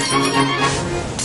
した